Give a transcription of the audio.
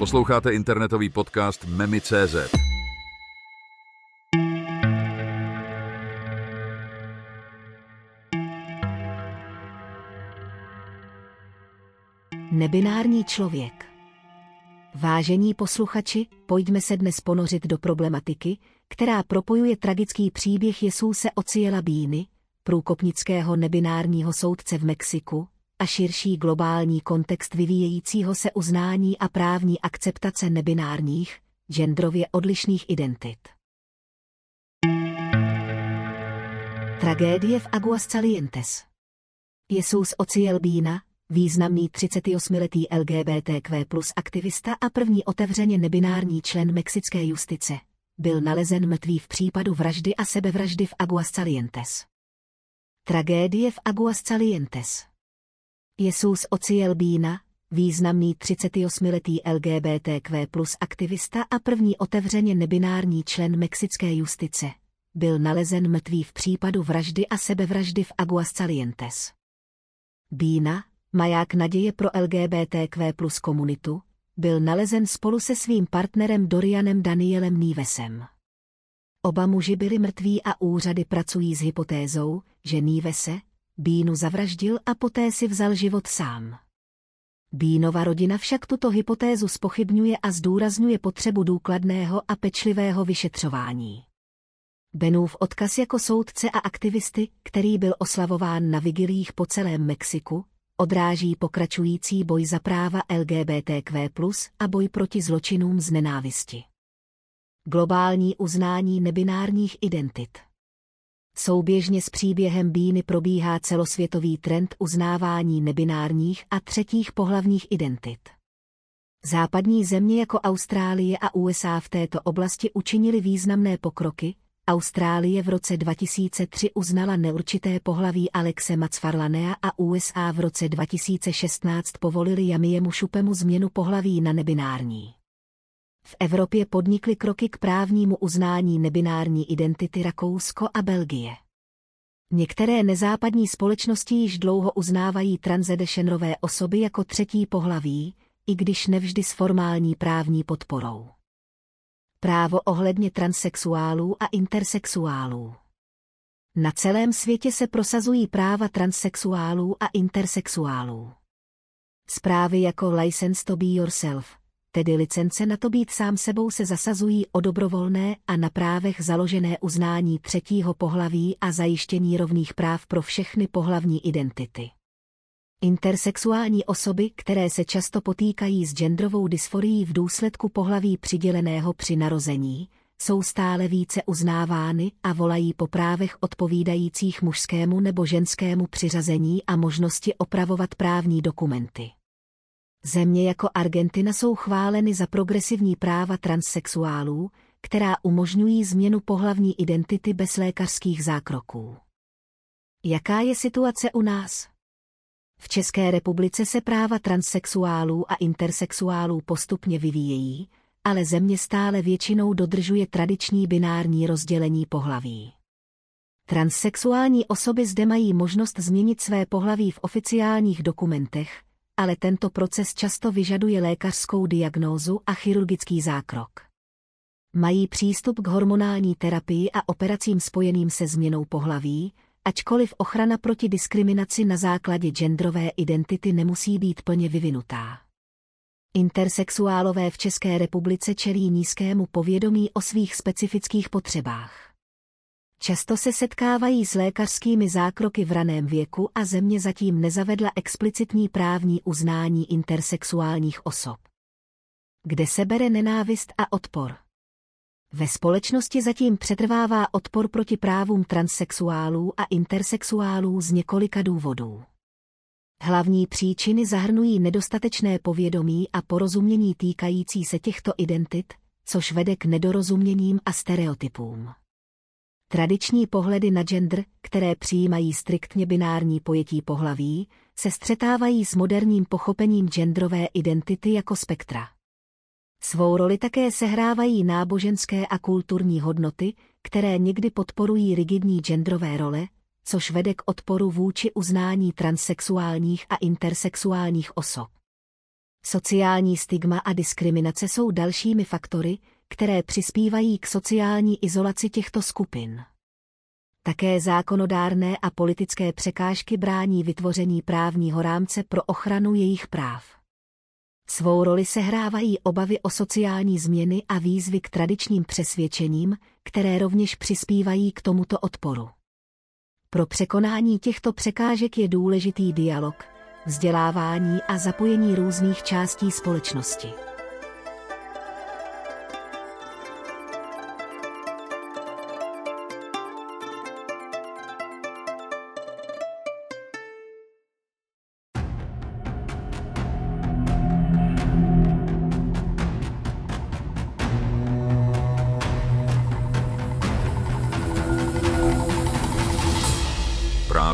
Posloucháte internetový podcast Memi.cz. Nebinární člověk. Vážení posluchači, pojďme se dnes ponořit do problematiky, která propojuje tragický příběh Jesuse Ociela Bíny, průkopnického nebinárního soudce v Mexiku, a širší globální kontext vyvíjejícího se uznání a právní akceptace nebinárních, genderově odlišných identit. Tragédie v Aguascalientes Jesus Ociel Bína, významný 38-letý LGBTQ plus aktivista a první otevřeně nebinární člen mexické justice, byl nalezen mrtvý v případu vraždy a sebevraždy v Aguascalientes. Tragédie v Aguascalientes Jesus Ociel Bína, významný 38-letý LGBTQ plus aktivista a první otevřeně nebinární člen mexické justice, byl nalezen mrtvý v případu vraždy a sebevraždy v Aguascalientes. Bína, maják naděje pro LGBTQ plus komunitu, byl nalezen spolu se svým partnerem Dorianem Danielem Nívesem. Oba muži byli mrtví a úřady pracují s hypotézou, že Nívese, Bínu zavraždil a poté si vzal život sám. Bínova rodina však tuto hypotézu spochybňuje a zdůrazňuje potřebu důkladného a pečlivého vyšetřování. Benův odkaz jako soudce a aktivisty, který byl oslavován na vigilích po celém Mexiku, odráží pokračující boj za práva LGBTQ+, a boj proti zločinům z nenávisti. Globální uznání nebinárních identit Souběžně s příběhem Bíny probíhá celosvětový trend uznávání nebinárních a třetích pohlavních identit. Západní země jako Austrálie a USA v této oblasti učinili významné pokroky. Austrálie v roce 2003 uznala neurčité pohlaví Alexe Macfarlanea a USA v roce 2016 povolili Jamiemu Šupemu změnu pohlaví na nebinární. V Evropě podnikly kroky k právnímu uznání nebinární identity Rakousko a Belgie. Některé nezápadní společnosti již dlouho uznávají transedešenrové osoby jako třetí pohlaví, i když nevždy s formální právní podporou. Právo ohledně transexuálů a intersexuálů. Na celém světě se prosazují práva transexuálů a intersexuálů. Zprávy jako License to be yourself, tedy licence na to být sám sebou se zasazují o dobrovolné a na právech založené uznání třetího pohlaví a zajištění rovných práv pro všechny pohlavní identity. Intersexuální osoby, které se často potýkají s genderovou dysforií v důsledku pohlaví přiděleného při narození, jsou stále více uznávány a volají po právech odpovídajících mužskému nebo ženskému přiřazení a možnosti opravovat právní dokumenty. Země jako Argentina jsou chváleny za progresivní práva transsexuálů, která umožňují změnu pohlavní identity bez lékařských zákroků. Jaká je situace u nás? V České republice se práva transsexuálů a intersexuálů postupně vyvíjejí, ale země stále většinou dodržuje tradiční binární rozdělení pohlaví. Transsexuální osoby zde mají možnost změnit své pohlaví v oficiálních dokumentech, ale tento proces často vyžaduje lékařskou diagnózu a chirurgický zákrok. Mají přístup k hormonální terapii a operacím spojeným se změnou pohlaví, ačkoliv ochrana proti diskriminaci na základě genderové identity nemusí být plně vyvinutá. Intersexuálové v České republice čelí nízkému povědomí o svých specifických potřebách. Často se setkávají s lékařskými zákroky v raném věku a země zatím nezavedla explicitní právní uznání intersexuálních osob. Kde se bere nenávist a odpor? Ve společnosti zatím přetrvává odpor proti právům transsexuálů a intersexuálů z několika důvodů. Hlavní příčiny zahrnují nedostatečné povědomí a porozumění týkající se těchto identit, což vede k nedorozuměním a stereotypům. Tradiční pohledy na gender, které přijímají striktně binární pojetí pohlaví, se střetávají s moderním pochopením genderové identity jako spektra. Svou roli také sehrávají náboženské a kulturní hodnoty, které někdy podporují rigidní genderové role, což vede k odporu vůči uznání transsexuálních a intersexuálních osob. Sociální stigma a diskriminace jsou dalšími faktory, které přispívají k sociální izolaci těchto skupin. Také zákonodárné a politické překážky brání vytvoření právního rámce pro ochranu jejich práv. Svou roli sehrávají obavy o sociální změny a výzvy k tradičním přesvědčením, které rovněž přispívají k tomuto odporu. Pro překonání těchto překážek je důležitý dialog, vzdělávání a zapojení různých částí společnosti.